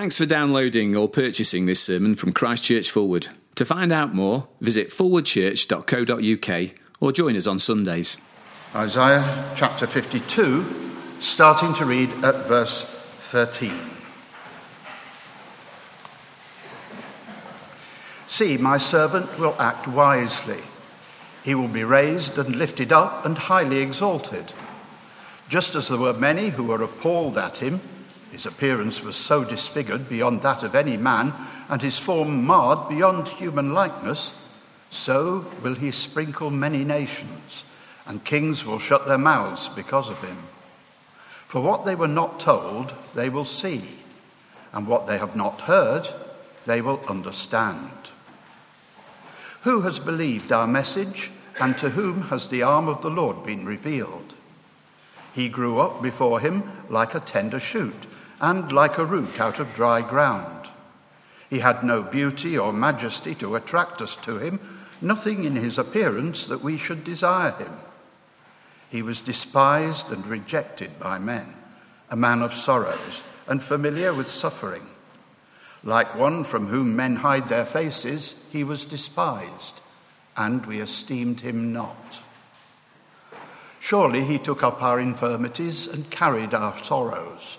Thanks for downloading or purchasing this sermon from Christchurch Fulwood. To find out more, visit fulwoodchurch.co.uk or join us on Sundays. Isaiah chapter 52, starting to read at verse 13. See, my servant will act wisely. He will be raised and lifted up and highly exalted. Just as there were many who were appalled at him, his appearance was so disfigured beyond that of any man, and his form marred beyond human likeness, so will he sprinkle many nations, and kings will shut their mouths because of him. For what they were not told, they will see, and what they have not heard, they will understand. Who has believed our message, and to whom has the arm of the Lord been revealed? He grew up before him like a tender shoot, and like a root out of dry ground. He had no beauty or majesty to attract us to him, nothing in his appearance that we should desire him. He was despised and rejected by men, a man of sorrows and familiar with suffering. Like one from whom men hide their faces, he was despised, and we esteemed him not. Surely he took up our infirmities and carried our sorrows.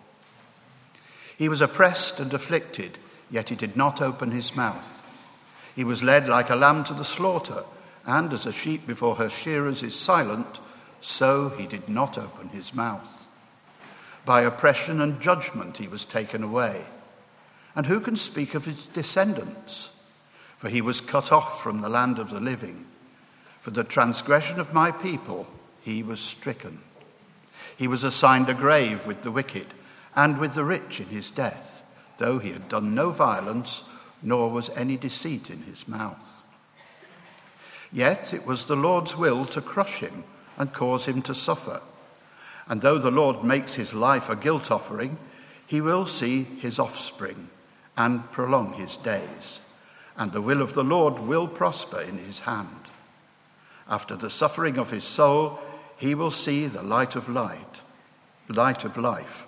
He was oppressed and afflicted, yet he did not open his mouth. He was led like a lamb to the slaughter, and as a sheep before her shearers is silent, so he did not open his mouth. By oppression and judgment he was taken away. And who can speak of his descendants? For he was cut off from the land of the living. For the transgression of my people he was stricken. He was assigned a grave with the wicked and with the rich in his death, though he had done no violence, nor was any deceit in his mouth. Yet it was the Lord's will to crush him and cause him to suffer. And though the Lord makes his life a guilt offering, he will see his offspring and prolong his days. And the will of the Lord will prosper in his hand. After the suffering of his soul, he will see the light of light, light of life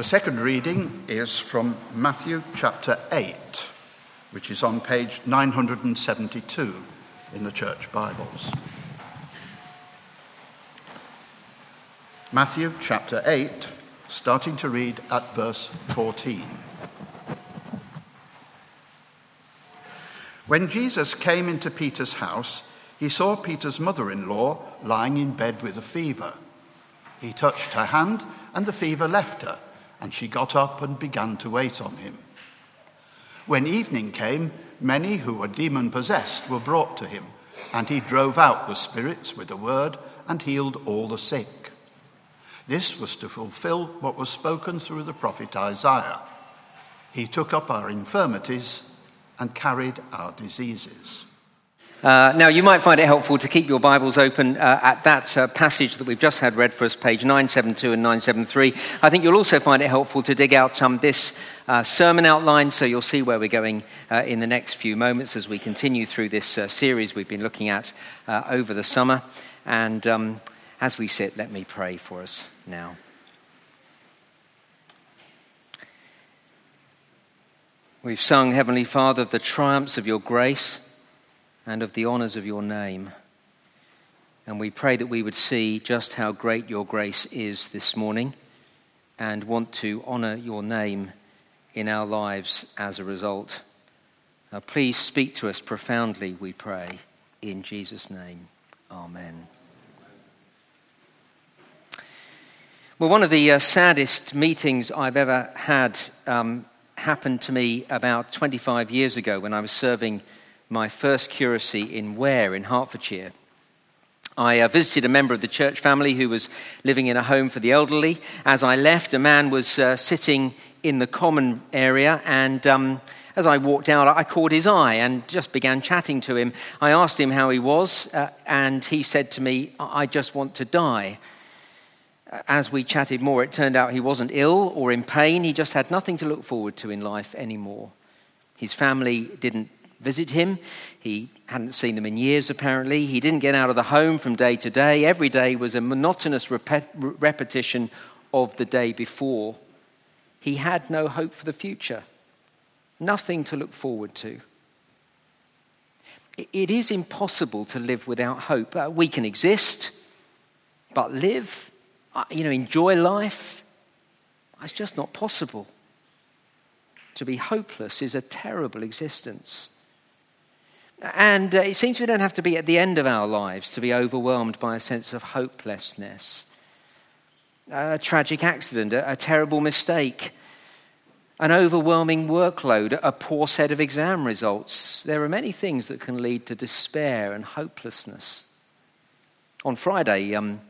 The second reading is from Matthew chapter 8, which is on page 972 in the Church Bibles. Matthew chapter 8, starting to read at verse 14. When Jesus came into Peter's house, he saw Peter's mother in law lying in bed with a fever. He touched her hand, and the fever left her and she got up and began to wait on him. When evening came, many who were demon possessed were brought to him, and he drove out the spirits with a word and healed all the sick. This was to fulfill what was spoken through the prophet Isaiah. He took up our infirmities and carried our diseases. Uh, now, you might find it helpful to keep your Bibles open uh, at that uh, passage that we've just had read for us, page 972 and 973. I think you'll also find it helpful to dig out um, this uh, sermon outline so you'll see where we're going uh, in the next few moments as we continue through this uh, series we've been looking at over the summer. And um, as we sit, let me pray for us now. We've sung, Heavenly Father, the triumphs of your grace and of the honors of your name. And we pray that we would see just how great your grace is this morning and want to honor your name in our lives as a result. Uh, please speak to us profoundly, we pray. In Jesus' name, amen. Well, one of the uh, saddest meetings I've ever had um, happened to me about 25 years ago when I was serving my first curacy in Ware in Hertfordshire. I uh, visited a member of the church family who was living in a home for the elderly. As I left, a man was uh, sitting in the common area, and um, as I walked out, I caught his eye and just began chatting to him. I asked him how he was, uh, and he said to me, I just want to die as we chatted more, it turned out he wasn't ill or in pain. He just had nothing to look forward to in life anymore. His family didn't visit him. He hadn't seen them in years, apparently. He didn't get out of the home from day to day. Every day was a monotonous repetition of the day before. He had no hope for the future, nothing to look forward to. It is impossible to live without hope. Uh, we can exist, but live uh, you know, enjoy life. It's just not possible. To be hopeless is a terrible existence. And uh, it seems we don't have to be at the end of our lives to be overwhelmed by a sense of hopelessness. A tragic accident, a, a terrible mistake, an overwhelming workload, a poor set of exam results. There are many things that can lead to despair and hopelessness. On Friday, um,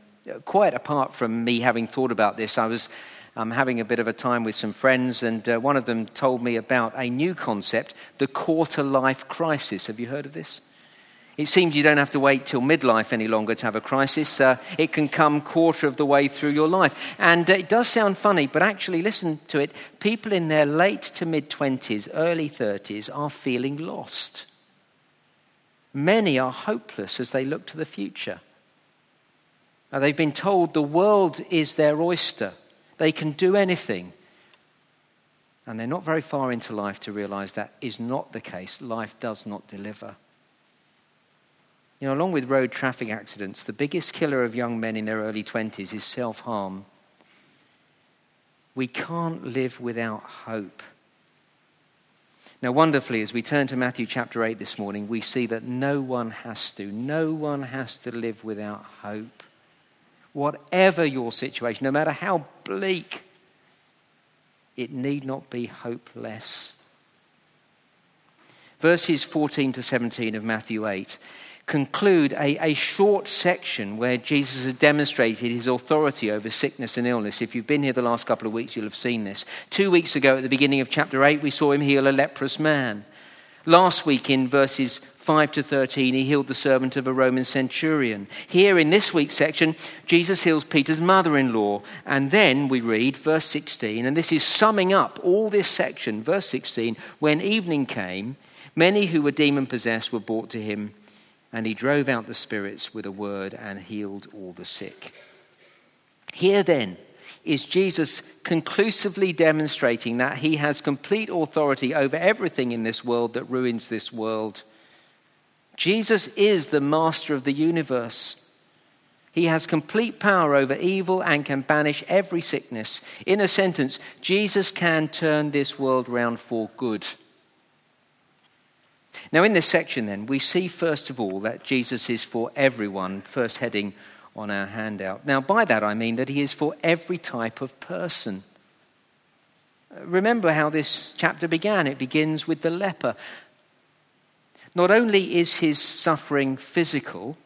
quite apart from me having thought about this, I was um, having a bit of a time with some friends, and uh, one of them told me about a new concept, the quarter life crisis. Have you heard of this? It seems you don't have to wait till midlife any longer to have a crisis. Uh, it can come quarter of the way through your life. And uh, it does sound funny, but actually, listen to it. People in their late to mid 20s, early 30s are feeling lost. Many are hopeless as they look to the future. Now, they've been told the world is their oyster, they can do anything. And they're not very far into life to realize that is not the case. Life does not deliver. You know, along with road traffic accidents, the biggest killer of young men in their early 20s is self harm. We can't live without hope. Now, wonderfully, as we turn to Matthew chapter 8 this morning, we see that no one has to, no one has to live without hope whatever your situation, no matter how bleak, it need not be hopeless. Verses 14 to 17 of Matthew 8 conclude a, a short section where Jesus has demonstrated his authority over sickness and illness. If you've been here the last couple of weeks, you'll have seen this. Two weeks ago, at the beginning of chapter 8, we saw him heal a leprous man. Last week, in verses 5 to 13, he healed the servant of a Roman centurion. Here in this week's section, Jesus heals Peter's mother in law. And then we read verse 16, and this is summing up all this section. Verse 16 When evening came, many who were demon possessed were brought to him, and he drove out the spirits with a word and healed all the sick. Here then, is Jesus conclusively demonstrating that he has complete authority over everything in this world that ruins this world. Jesus is the master of the universe. He has complete power over evil and can banish every sickness. In a sentence, Jesus can turn this world round for good. Now, in this section, then, we see first of all that Jesus is for everyone, first heading on our handout. Now, by that I mean that he is for every type of person. Remember how this chapter began. It begins with the leper. Not only is his suffering physical,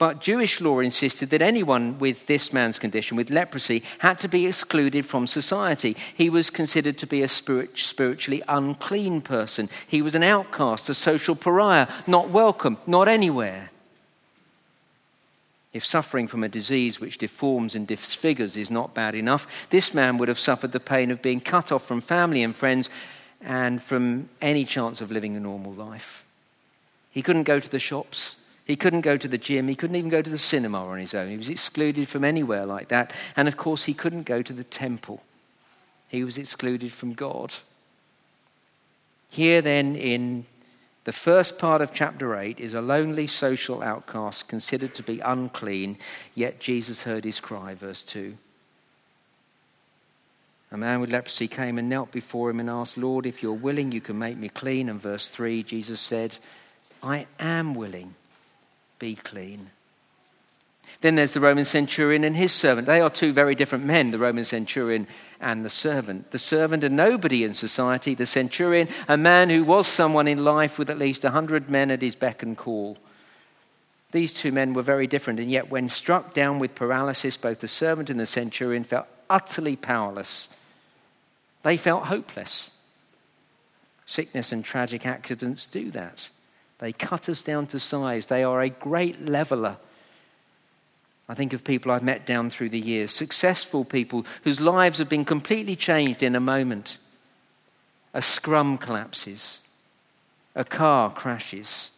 but Jewish law insisted that anyone with this man's condition, with leprosy, had to be excluded from society. He was considered to be a spirit, spiritually unclean person. He was an outcast, a social pariah, not welcome, not anywhere. If suffering from a disease which deforms and disfigures is not bad enough, this man would have suffered the pain of being cut off from family and friends and from any chance of living a normal life. He couldn't go to the shops. He couldn't go to the gym. He couldn't even go to the cinema on his own. He was excluded from anywhere like that. And of course, he couldn't go to the temple. He was excluded from God. Here, then, in the first part of chapter 8 is a lonely social outcast considered to be unclean, yet Jesus heard his cry, verse 2. A man with leprosy came and knelt before him and asked, Lord, if you're willing, you can make me clean. And verse 3, Jesus said, I am willing, be clean. Then there's the Roman centurion and his servant. They are two very different men, the Roman centurion and the servant. The servant, a nobody in society, the centurion, a man who was someone in life with at least a hundred men at his beck and call. These two men were very different, and yet when struck down with paralysis, both the servant and the centurion felt utterly powerless they felt hopeless. Sickness and tragic accidents do that. They cut us down to size. They are a great leveler. I think of people I've met down through the years, successful people whose lives have been completely changed in a moment. A scrum collapses, a car crashes.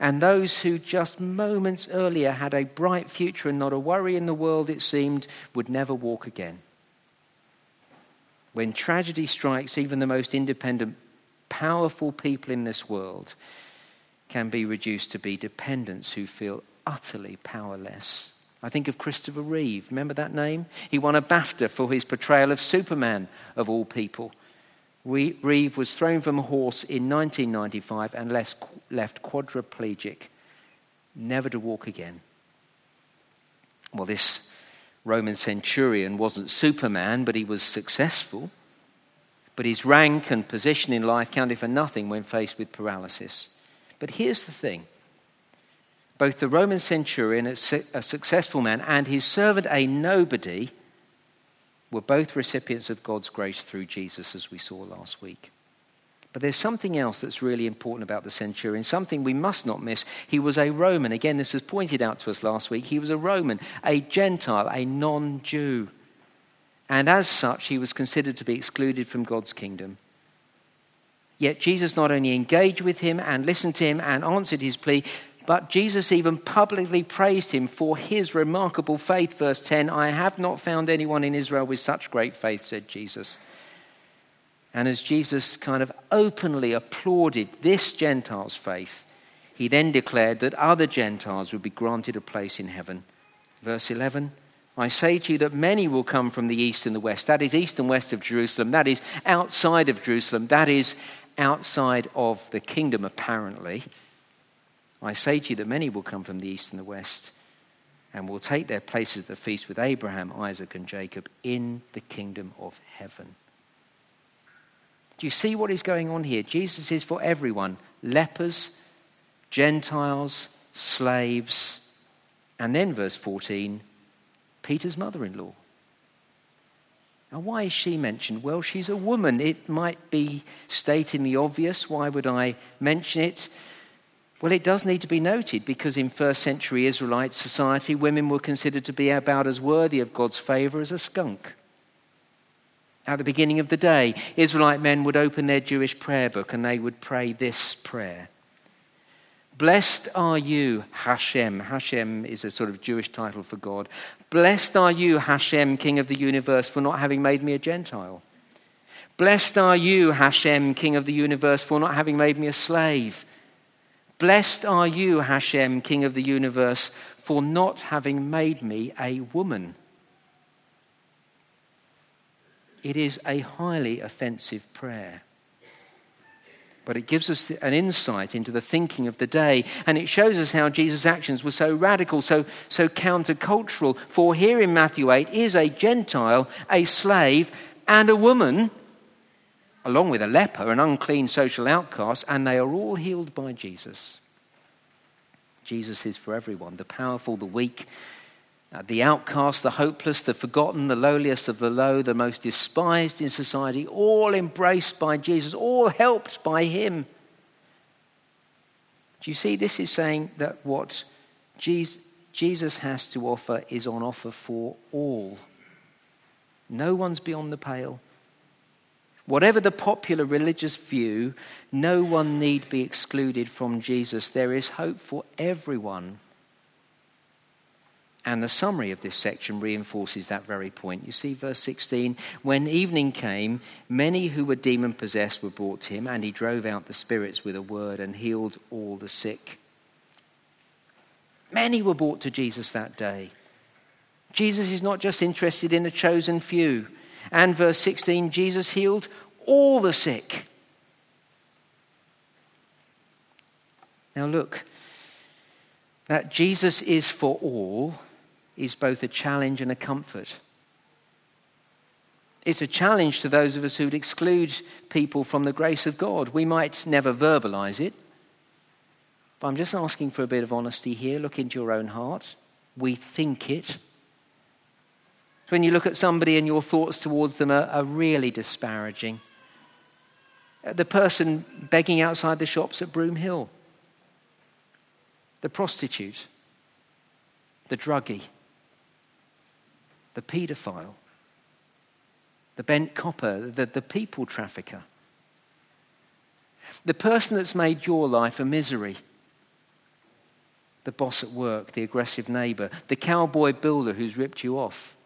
And those who just moments earlier had a bright future and not a worry in the world, it seemed, would never walk again. When tragedy strikes, even the most independent, powerful people in this world can be reduced to be dependents who feel utterly powerless. I think of Christopher Reeve. Remember that name? He won a BAFTA for his portrayal of Superman, of all people. Reeve was thrown from a horse in 1995 and left quadriplegic, never to walk again. Well, this Roman centurion wasn't Superman, but he was successful. But his rank and position in life counted for nothing when faced with paralysis. But here's the thing both the Roman centurion, a successful man, and his servant, a nobody, were both recipients of God's grace through Jesus, as we saw last week. But there's something else that's really important about the centurion, something we must not miss. He was a Roman. Again, this was pointed out to us last week. He was a Roman, a Gentile, a non Jew. And as such, he was considered to be excluded from God's kingdom. Yet Jesus not only engaged with him and listened to him and answered his plea, but Jesus even publicly praised him for his remarkable faith. Verse 10 I have not found anyone in Israel with such great faith, said Jesus. And as Jesus kind of openly applauded this Gentile's faith, he then declared that other Gentiles would be granted a place in heaven. Verse 11 I say to you that many will come from the east and the west. That is east and west of Jerusalem. That is outside of Jerusalem. That is outside of the kingdom, apparently. I say to you that many will come from the east and the west and will take their places at the feast with Abraham, Isaac, and Jacob in the kingdom of heaven. Do you see what is going on here? Jesus is for everyone lepers, Gentiles, slaves, and then, verse 14, Peter's mother in law. Now, why is she mentioned? Well, she's a woman. It might be stating the obvious. Why would I mention it? Well, it does need to be noted because in first century Israelite society, women were considered to be about as worthy of God's favor as a skunk. At the beginning of the day, Israelite men would open their Jewish prayer book and they would pray this prayer Blessed are you, Hashem. Hashem is a sort of Jewish title for God. Blessed are you, Hashem, King of the universe, for not having made me a Gentile. Blessed are you, Hashem, King of the universe, for not having made me a slave. Blessed are you, Hashem, King of the universe, for not having made me a woman. It is a highly offensive prayer. But it gives us an insight into the thinking of the day, and it shows us how Jesus' actions were so radical, so, so countercultural. For here in Matthew 8 is a Gentile, a slave, and a woman, along with a leper, an unclean social outcast, and they are all healed by Jesus. Jesus is for everyone the powerful, the weak, Uh, the outcast, the hopeless, the forgotten, the lowliest of the low, the most despised in society, all embraced by Jesus, all helped by Him. Do you see? This is saying that what Jesus has to offer is on offer for all. No one's beyond the pale. Whatever the popular religious view, no one need be excluded from Jesus. There is hope for everyone and the summary of this section reinforces that very point. You see, verse 16 when evening came, many who were demon possessed were brought to him, and he drove out the spirits with a word and healed all the sick. Many were brought to Jesus that day. Jesus is not just interested in a chosen few. And verse 16, Jesus healed all the sick. Now, look, that Jesus is for all is both a challenge and a comfort. It's a challenge to those of us who'd exclude people from the grace of God. We might never verbalize it, but I'm just asking for a bit of honesty here. Look into your own heart. We think it. When you look at somebody and your thoughts towards them are, are really disparaging. Uh, the person begging outside the shops at Broom Hill, the prostitute, the druggie, the paedophile, the bent copper, the, the people trafficker, the person that's made your life a misery, the boss at work, the aggressive neighbor, the cowboy builder who's ripped you off.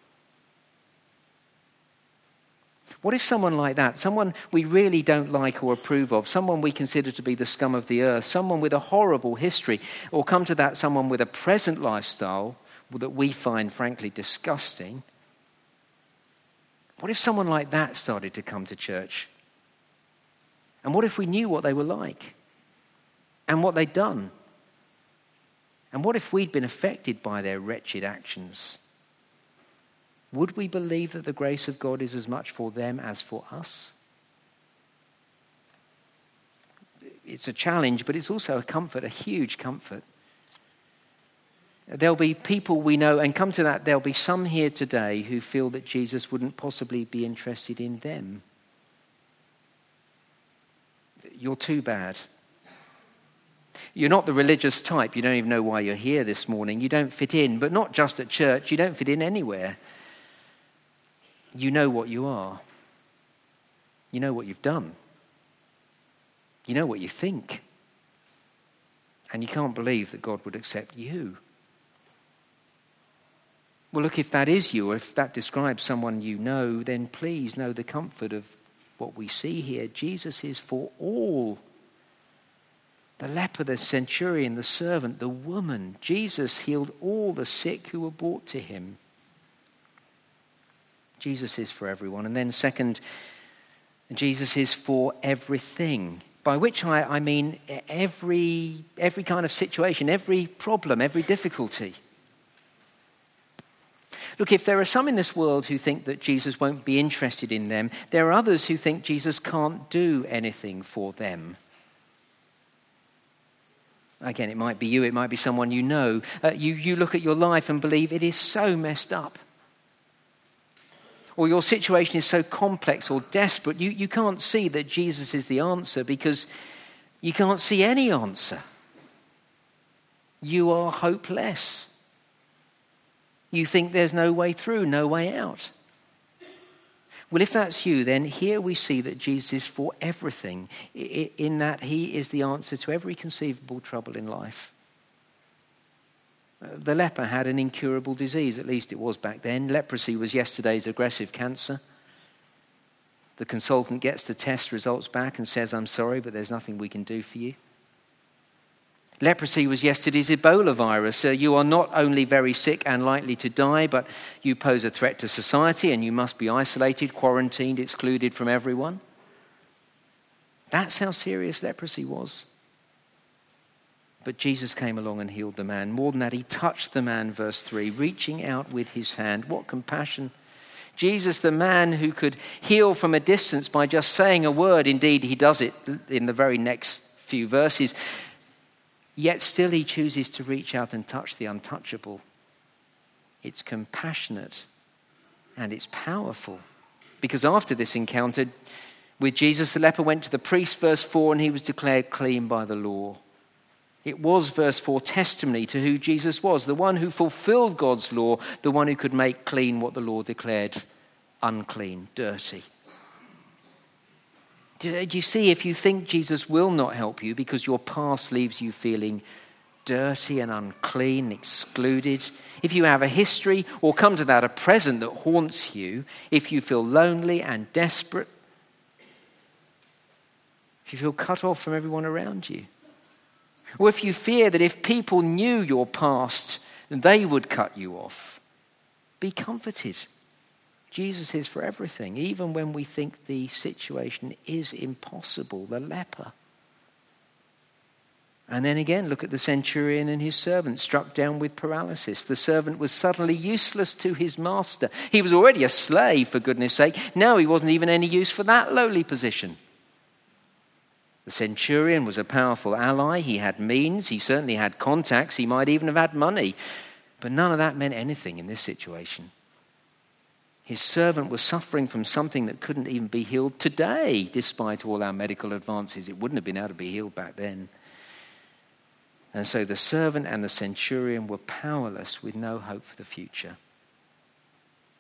What if someone like that, someone we really don't like or approve of, someone we consider to be the scum of the earth, someone with a horrible history, or come to that, someone with a present lifestyle that we find frankly disgusting? What if someone like that started to come to church? And what if we knew what they were like and what they'd done? And what if we'd been affected by their wretched actions? Would we believe that the grace of God is as much for them as for us? It's a challenge, but it's also a comfort, a huge comfort. There'll be people we know, and come to that, there'll be some here today who feel that Jesus wouldn't possibly be interested in them. You're too bad. You're not the religious type. You don't even know why you're here this morning. You don't fit in, but not just at church, you don't fit in anywhere. You know what you are, you know what you've done, you know what you think, and you can't believe that God would accept you. Well, look, if that is you, or if that describes someone you know, then please know the comfort of what we see here. Jesus is for all. The leper, the centurion, the servant, the woman. Jesus healed all the sick who were brought to him. Jesus is for everyone. And then, second, Jesus is for everything. By which I, I mean every, every kind of situation, every problem, every difficulty. Look, if there are some in this world who think that Jesus won't be interested in them, there are others who think Jesus can't do anything for them. Again, it might be you, it might be someone you know. Uh, you, you look at your life and believe it is so messed up. Or your situation is so complex or desperate, you, you can't see that Jesus is the answer because you can't see any answer. You are hopeless. You think there's no way through, no way out. Well, if that's you, then here we see that Jesus is for everything, in that he is the answer to every conceivable trouble in life. Uh, the leper had an incurable disease, at least it was back then. Leprosy was yesterday's aggressive cancer. The consultant gets the test results back and says, I'm sorry, but there's nothing we can do for you. Leprosy was yesterday's Ebola virus. Uh, you are not only very sick and likely to die, but you pose a threat to society and you must be isolated, quarantined, excluded from everyone. That's how serious leprosy was. But Jesus came along and healed the man. More than that, he touched the man, verse 3, reaching out with his hand. What compassion! Jesus, the man who could heal from a distance by just saying a word, indeed, he does it in the very next few verses. Yet still he chooses to reach out and touch the untouchable. It's compassionate and it's powerful. Because after this encounter with Jesus, the leper went to the priest, verse 4, and he was declared clean by the law. It was, verse 4, testimony to who Jesus was, the one who fulfilled God's law, the one who could make clean what the law declared unclean, dirty. Do, you see, if you think Jesus will not help you because your past leaves you feeling dirty and unclean, excluded, if you have a history or come to that, a present that haunts you, if you feel lonely and desperate, if you feel cut off from everyone around you, or if you fear that if people knew your past, they would cut you off, be comforted. Jesus is for everything, even when we think the situation is impossible. The leper. And then again, look at the centurion and his servant struck down with paralysis. The servant was suddenly useless to his master. He was already a slave, for goodness sake. Now he wasn't even any use for that lowly position. The centurion was a powerful ally. He had means. He certainly had contacts. He might even have had money. But none of that meant anything in this situation. His servant was suffering from something that couldn't even be healed today, despite all our medical advances. It wouldn't have been able to be healed back then. And so the servant and the centurion were powerless with no hope for the future.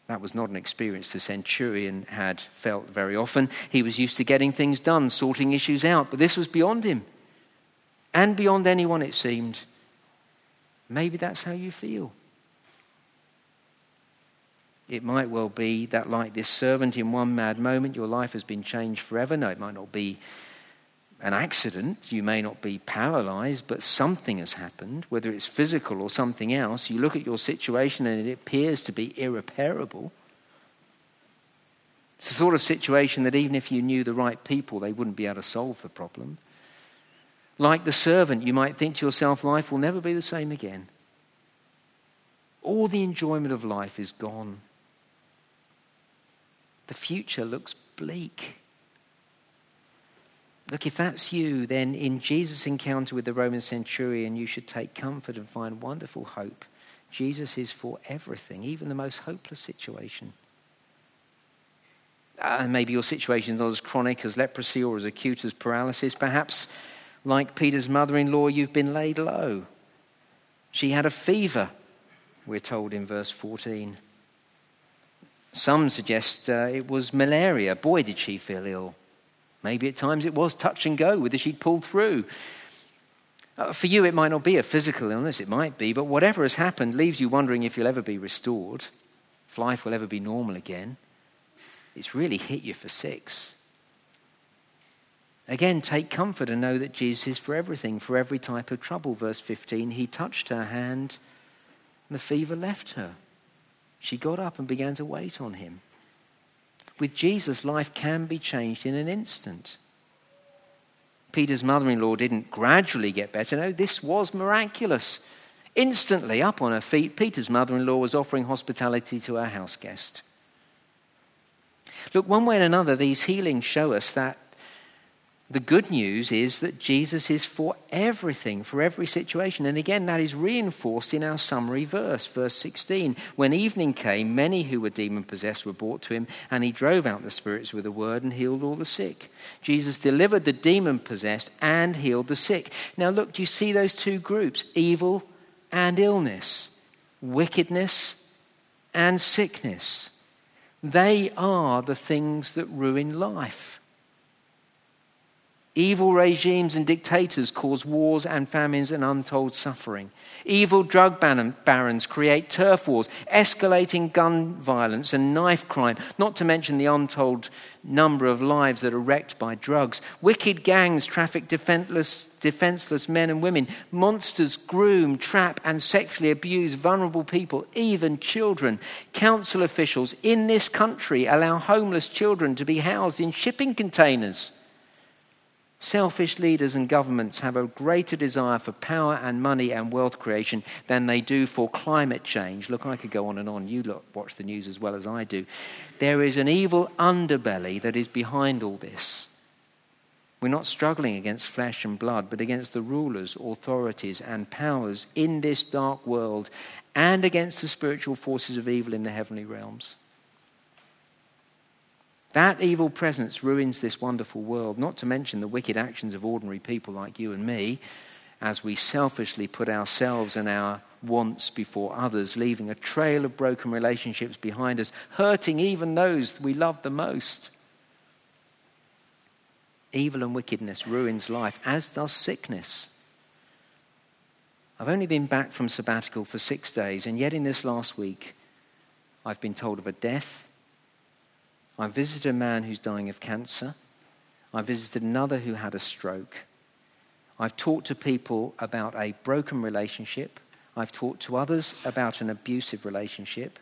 That was not an experience the centurion had felt very often. He was used to getting things done, sorting issues out, but this was beyond him and beyond anyone, it seemed. Maybe that's how you feel. It might well be that, like this servant, in one mad moment, your life has been changed forever. No, it might not be an accident, you may not be paralyzed, but something has happened, whether it's physical or something else. You look at your situation and it appears to be irreparable. It's the sort of situation that even if you knew the right people, they wouldn't be able to solve the problem. Like the servant, you might think to yourself, life will never be the same again. All the enjoyment of life is gone. The future looks bleak. Look, if that's you, then in Jesus' encounter with the Roman centurion, you should take comfort and find wonderful hope. Jesus is for everything, even the most hopeless situation. Uh, maybe your situation is not as chronic as leprosy or as acute as paralysis. Perhaps, like Peter's mother in law, you've been laid low. She had a fever, we're told in verse 14. Some suggest uh, it was malaria. Boy, did she feel ill. Maybe at times it was touch and go, whether she'd pulled through. Uh, for you, it might not be a physical illness, it might be, but whatever has happened leaves you wondering if you'll ever be restored, if life will ever be normal again. It's really hit you for six. Again, take comfort and know that Jesus is for everything, for every type of trouble. Verse 15, he touched her hand, and the fever left her. She got up and began to wait on him. With Jesus, life can be changed in an instant. Peter's mother in law didn't gradually get better. No, this was miraculous. Instantly, up on her feet, Peter's mother in law was offering hospitality to her house guest. Look, one way and another, these healings show us that the good news is that Jesus is for everything, for every situation. And again, that is reinforced in our summary verse, verse 16. When evening came, many who were demon possessed were brought to him, and he drove out the spirits with a word and healed all the sick. Jesus delivered the demon possessed and healed the sick. Now, look, do you see those two groups evil and illness, wickedness and sickness? They are the things that ruin life. Evil regimes and dictators cause wars and famines and untold suffering. Evil drug barons create turf wars, escalating gun violence and knife crime, not to mention the untold number of lives that are wrecked by drugs. Wicked gangs traffic defenseless, defenseless men and women. Monsters groom, trap, and sexually abuse vulnerable people, even children. Council officials in this country allow homeless children to be housed in shipping containers. Selfish leaders and governments have a greater desire for power and money and wealth creation than they do for climate change. Look, I could go on and on. You look, watch the news as well as I do. There is an evil underbelly that is behind all this. We're not struggling against flesh and blood, but against the rulers, authorities, and powers in this dark world and against the spiritual forces of evil in the heavenly realms. That evil presence ruins this wonderful world, not to mention the wicked actions of ordinary people like you and me as we selfishly put ourselves and our wants before others, leaving a trail of broken relationships behind us, hurting even those we love the most. Evil and wickedness ruins life, as does sickness. I've only been back from sabbatical for six days, and yet in this last week, I've been told of a death I visited a man who's dying of cancer. I visited another who had a stroke. I've talked to people about a broken relationship. I've talked to others about an abusive relationship.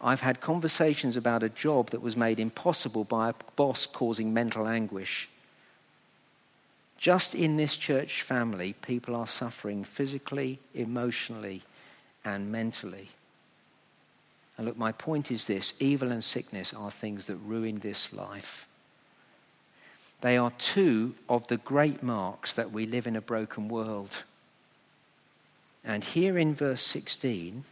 I've had conversations about a job that was made impossible by a boss causing mental anguish. Just in this church family, people are suffering physically, emotionally, and mentally. And look, my point is this evil and sickness are things that ruin this life. They are two of the great marks that we live in a broken world. And here in verse 16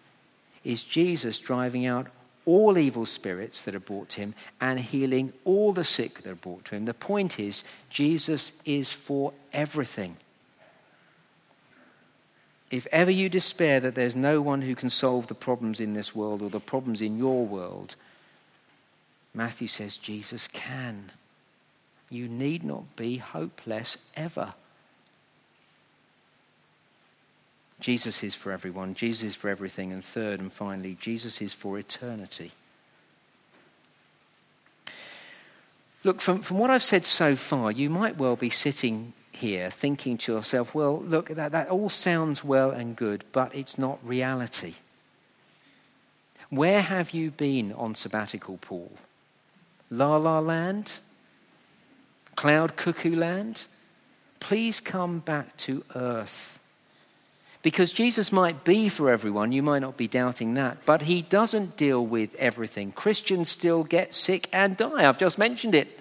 is Jesus driving out all evil spirits that are brought to him and healing all the sick that are brought to him. The point is, Jesus is for everything. If ever you despair that there's no one who can solve the problems in this world or the problems in your world, Matthew says Jesus can. You need not be hopeless ever. Jesus is for everyone, Jesus is for everything, and third and finally, Jesus is for eternity. Look, from, from what I've said so far, you might well be sitting here thinking to yourself, well, look, that, that all sounds well and good, but it's not reality. Where have you been on sabbatical, Paul? La La Land? Cloud Cuckoo Land? Please come back to earth. Because Jesus might be for everyone, you might not be doubting that, but he doesn't deal with everything. Christians still get sick and die. I've just mentioned it.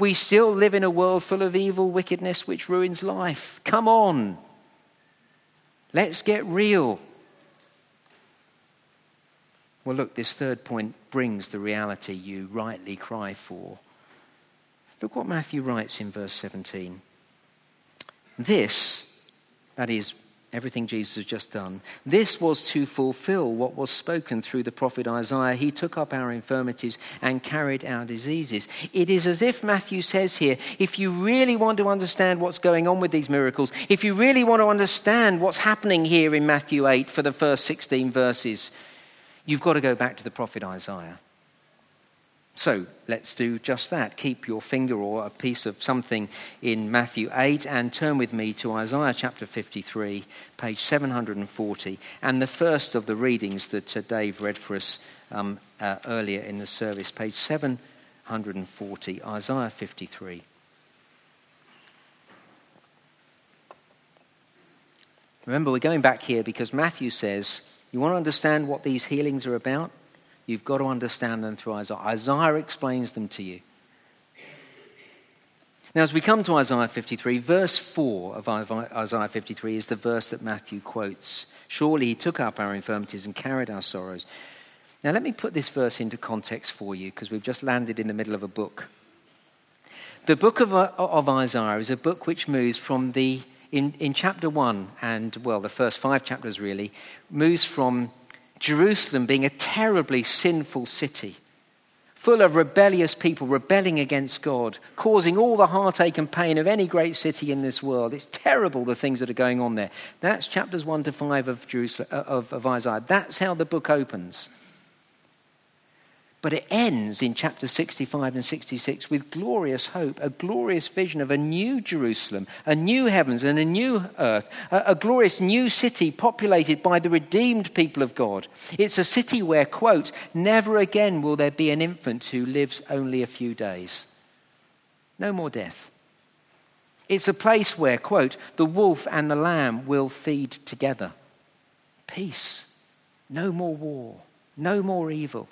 We still live in a world full of evil, wickedness, which ruins life. Come on. Let's get real. Well, look, this third point brings the reality you rightly cry for. Look what Matthew writes in verse 17. This that is, everything Jesus has just done. This was to fulfill what was spoken through the prophet Isaiah. He took up our infirmities and carried our diseases. It is as if Matthew says here if you really want to understand what's going on with these miracles, if you really want to understand what's happening here in Matthew 8 for the first 16 verses, you've got to go back to the prophet Isaiah. So let's do just that. Keep your finger or a piece of something in Matthew 8 and turn with me to Isaiah chapter 53, page 740, and the first of the readings that uh, Dave read for us um, uh, earlier in the service, page 740, Isaiah 53. Remember, we're going back here because Matthew says, You want to understand what these healings are about? You've got to understand them through Isaiah. Isaiah explains them to you. Now, as we come to Isaiah 53, verse 4 of Isaiah 53 is the verse that Matthew quotes. Surely he took up our infirmities and carried our sorrows. Now, let me put this verse into context for you because we've just landed in the middle of a book. The book of, uh, of Isaiah is a book which moves from the, in, in chapter 1, and well, the first five chapters really, moves from Jerusalem being a terribly sinful city, full of rebellious people rebelling against God, causing all the heartache and pain of any great city in this world. It's terrible the things that are going on there. That's chapters 1 to 5 of, Jerusalem, uh, of, of Isaiah. That's how the book opens. But it ends in chapter 65 and 66 with glorious hope, a glorious vision of a new Jerusalem, a new heavens and a new earth, a, a, glorious new city populated by the redeemed people of God. It's a city where, quote, never again will there be an infant who lives only a few days. No more death. It's a place where, quote, the wolf and the lamb will feed together. Peace. No more war. No more evil.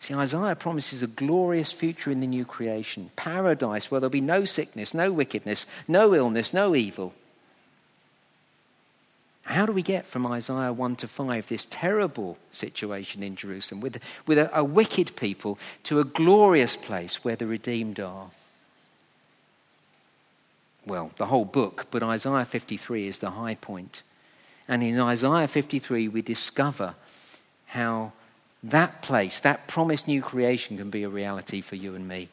See, Isaiah promises a glorious future in the new creation, paradise where there'll be no sickness, no wickedness, no illness, no evil. How do we get from Isaiah 1 to 5, this terrible situation in Jerusalem with, with a, a wicked people, to a glorious place where the redeemed are? Well, the whole book, but Isaiah 53 is the high point. And in Isaiah 53, we discover how that place, that promised new creation, can be a reality for you and me.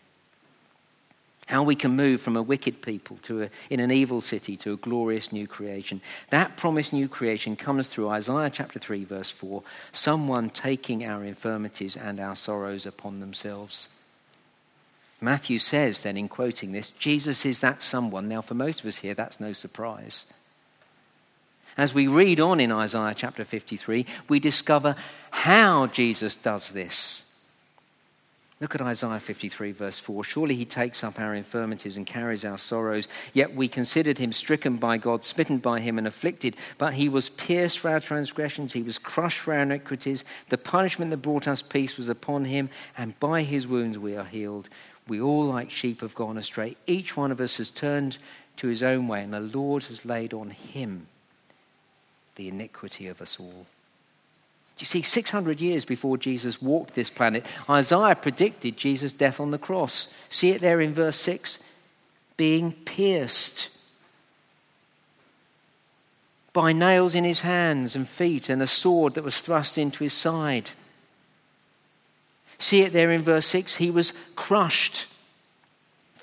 How we can move from a wicked people to a, in an evil city to a glorious new creation. That promised new creation comes through Isaiah chapter 3, verse 4 someone taking our infirmities and our sorrows upon themselves. Matthew says, then, in quoting this, Jesus is that someone. Now, for most of us here, that's no surprise. As we read on in Isaiah chapter 53, we discover how Jesus does this. Look at Isaiah 53, verse 4. Surely he takes up our infirmities and carries our sorrows. Yet we considered him stricken by God, smitten by him, and afflicted. But he was pierced for our transgressions, he was crushed for our iniquities. The punishment that brought us peace was upon him, and by his wounds we are healed. We all, like sheep, have gone astray. Each one of us has turned to his own way, and the Lord has laid on him the iniquity of us all. You see, 600 years before Jesus walked this planet, Isaiah predicted Jesus' death on the cross. See it there in verse 6 being pierced by nails in his hands and feet and a sword that was thrust into his side. See it there in verse 6 he was crushed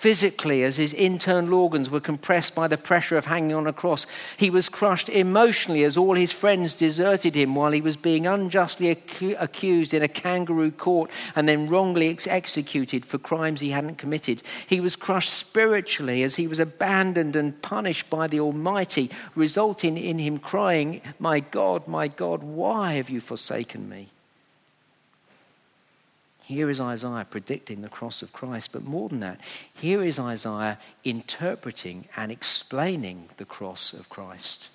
physically as his internal organs were compressed by the pressure of hanging on a cross. He was crushed emotionally as all his friends deserted him while he was being unjustly accused in a kangaroo court and then wrongly ex- executed for crimes he hadn't committed. He was crushed spiritually as he was abandoned and punished by the Almighty, resulting in him crying, My God, my God, why have you forsaken me? Here is Isaiah predicting the cross of Christ, but more than that, here is Isaiah interpreting and explaining the cross of Christ.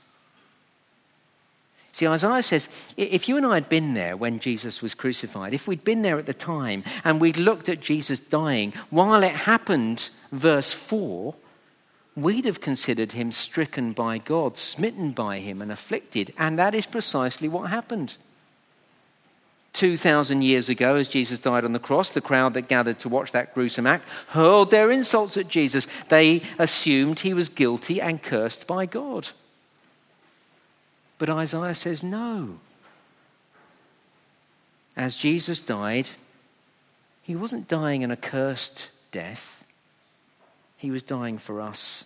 See, Isaiah says if you and I had been there when Jesus was crucified, if we'd been there at the time and we'd looked at Jesus dying, while it happened, verse 4, we'd have considered him stricken by God, smitten by him, and afflicted. And that is precisely what happened. 2,000 years ago, as Jesus died on the cross, the crowd that gathered to watch that gruesome act hurled their insults at Jesus. They assumed he was guilty and cursed by God. But Isaiah says no. As Jesus died, he wasn't dying an accursed death, he was dying for us.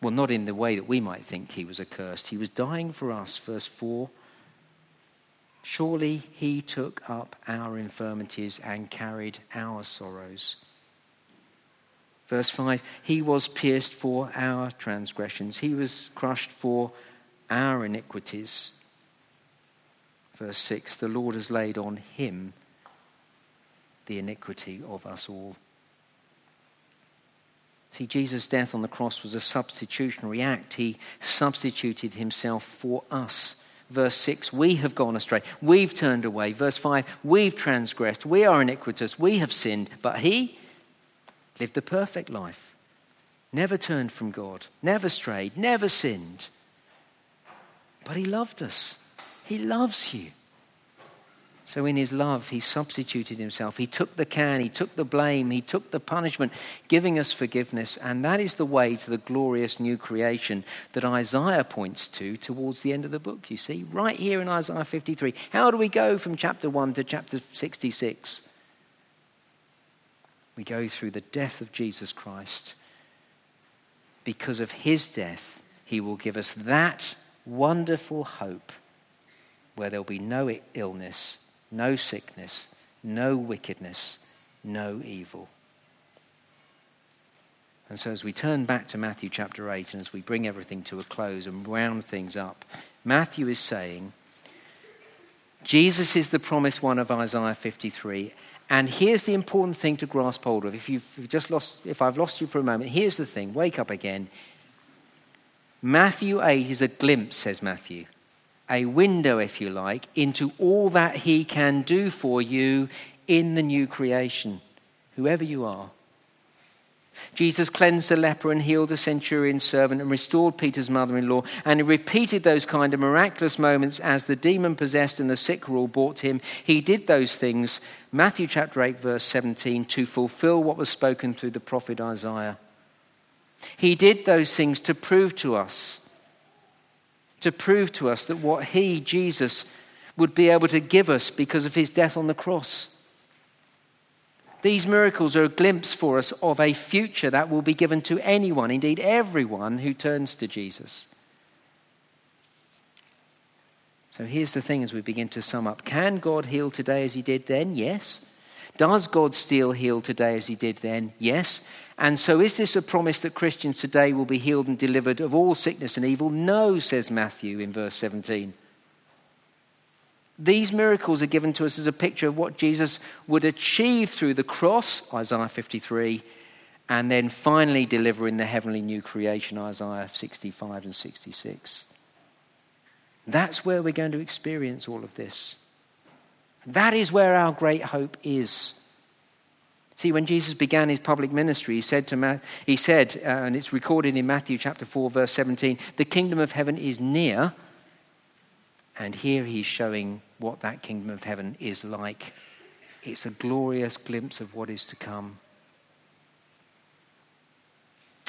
Well, not in the way that we might think he was accursed. He was dying for us, verse 4. Surely he took up our infirmities and carried our sorrows. Verse 5 He was pierced for our transgressions, he was crushed for our iniquities. Verse 6 The Lord has laid on him the iniquity of us all. See, Jesus' death on the cross was a substitutionary act. He substituted himself for us. Verse 6, we have gone astray. We've turned away. Verse 5, we've transgressed. We are iniquitous. We have sinned. But he lived the perfect life. Never turned from God. Never strayed. Never sinned. But he loved us. He loves you. So, in his love, he substituted himself. He took the can, he took the blame, he took the punishment, giving us forgiveness. And that is the way to the glorious new creation that Isaiah points to towards the end of the book, you see, right here in Isaiah 53. How do we go from chapter 1 to chapter 66? We go through the death of Jesus Christ. Because of his death, he will give us that wonderful hope where there'll be no illness no sickness, no wickedness, no evil. And so, as we turn back to Matthew chapter 8 and as we bring everything to a close and round things up, Matthew is saying, Jesus is the promised one of Isaiah 53. And here's the important thing to grasp hold of. If you've just lost, if I've lost you for a moment, here's the thing wake up again. Matthew 8 is a glimpse, says Matthew, a window, if you like, into all that He can do for you in the new creation, whoever you are. Jesus cleansed the leper and healed the centurion's servant and restored Peter's mother in law. And he repeated those kind of miraculous moments as the demon possessed and the sick were all brought to him. He did those things, Matthew chapter 8, verse 17, to fulfill what was spoken through the prophet Isaiah. He did those things to prove to us to prove to us that what He, Jesus, would be able to give us because of His death on the cross. These miracles are a glimpse for us of a future that will be given to anyone, indeed everyone, who turns to Jesus. So here's the thing as we begin to sum up Can God heal today as He did then? Yes. Does God still heal today as he did then? Yes. And so, is this a promise that Christians today will be healed and delivered of all sickness and evil? No, says Matthew in verse 17. These miracles are given to us as a picture of what Jesus would achieve through the cross, Isaiah 53, and then finally deliver in the heavenly new creation, Isaiah 65 and 66. That's where we're going to experience all of this. That is where our great hope is. See, when Jesus began his public ministry, he said, to Ma- he said uh, and it's recorded in Matthew chapter 4, verse 17, the kingdom of heaven is near. And here he's showing what that kingdom of heaven is like. It's a glorious glimpse of what is to come.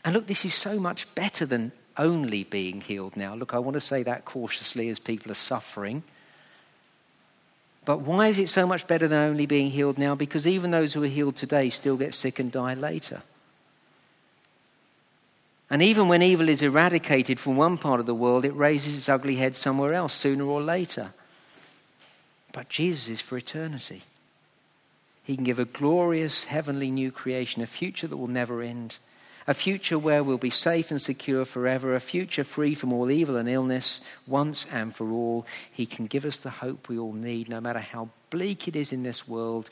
And look, this is so much better than only being healed now. Look, I want to say that cautiously as people are suffering. But why is it so much better than only being healed now? Because even those who are healed today still get sick and die later. And even when evil is eradicated from one part of the world, it raises its ugly head somewhere else sooner or later. But Jesus is for eternity. He can give a glorious heavenly new creation, a future that will never end, a future where we'll be safe and secure forever, a future free from all evil and illness once and for all. He can give us the hope we all need, no matter how bleak it is in this world.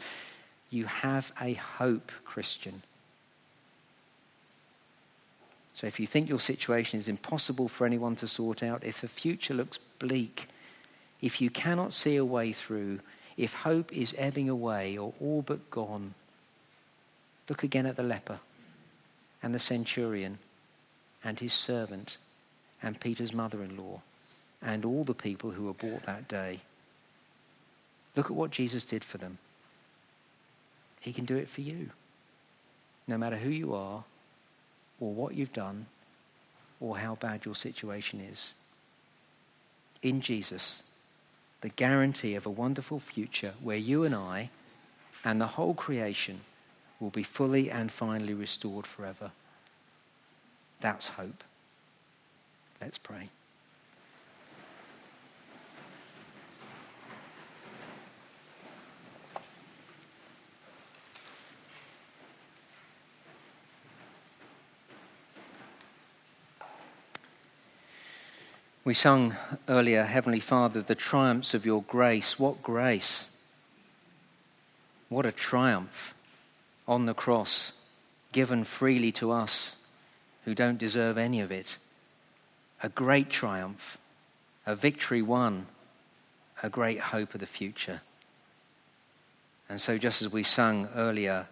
You have a hope, Christian. So if you think your situation is impossible for anyone to sort out, if the future looks bleak, if you cannot see a way through, if hope is ebbing away or all but gone, look again at the leper and the centurion and his servant and Peter's mother in law and all the people who were brought that day. Look at what Jesus did for them. He can do it for you, no matter who you are or what you've done or how bad your situation is. In Jesus, the guarantee of a wonderful future where you and I and the whole creation will be fully and finally restored forever. That's hope. Let's pray. We sung earlier, Heavenly Father, the triumphs of your grace. What grace! What a triumph on the cross, given freely to us who don't deserve any of it. A great triumph, a victory won, a great hope of the future. And so, just as we sung earlier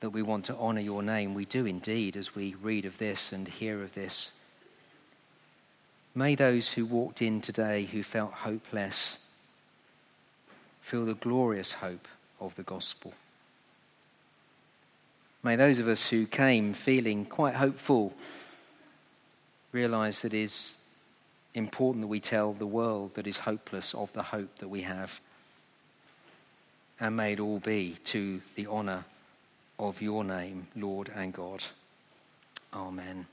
that we want to honor your name, we do indeed as we read of this and hear of this. May those who walked in today who felt hopeless feel the glorious hope of the gospel. May those of us who came feeling quite hopeful realize that it is important that we tell the world that is hopeless of the hope that we have. And may it all be to the honour of your name, Lord and God. Amen.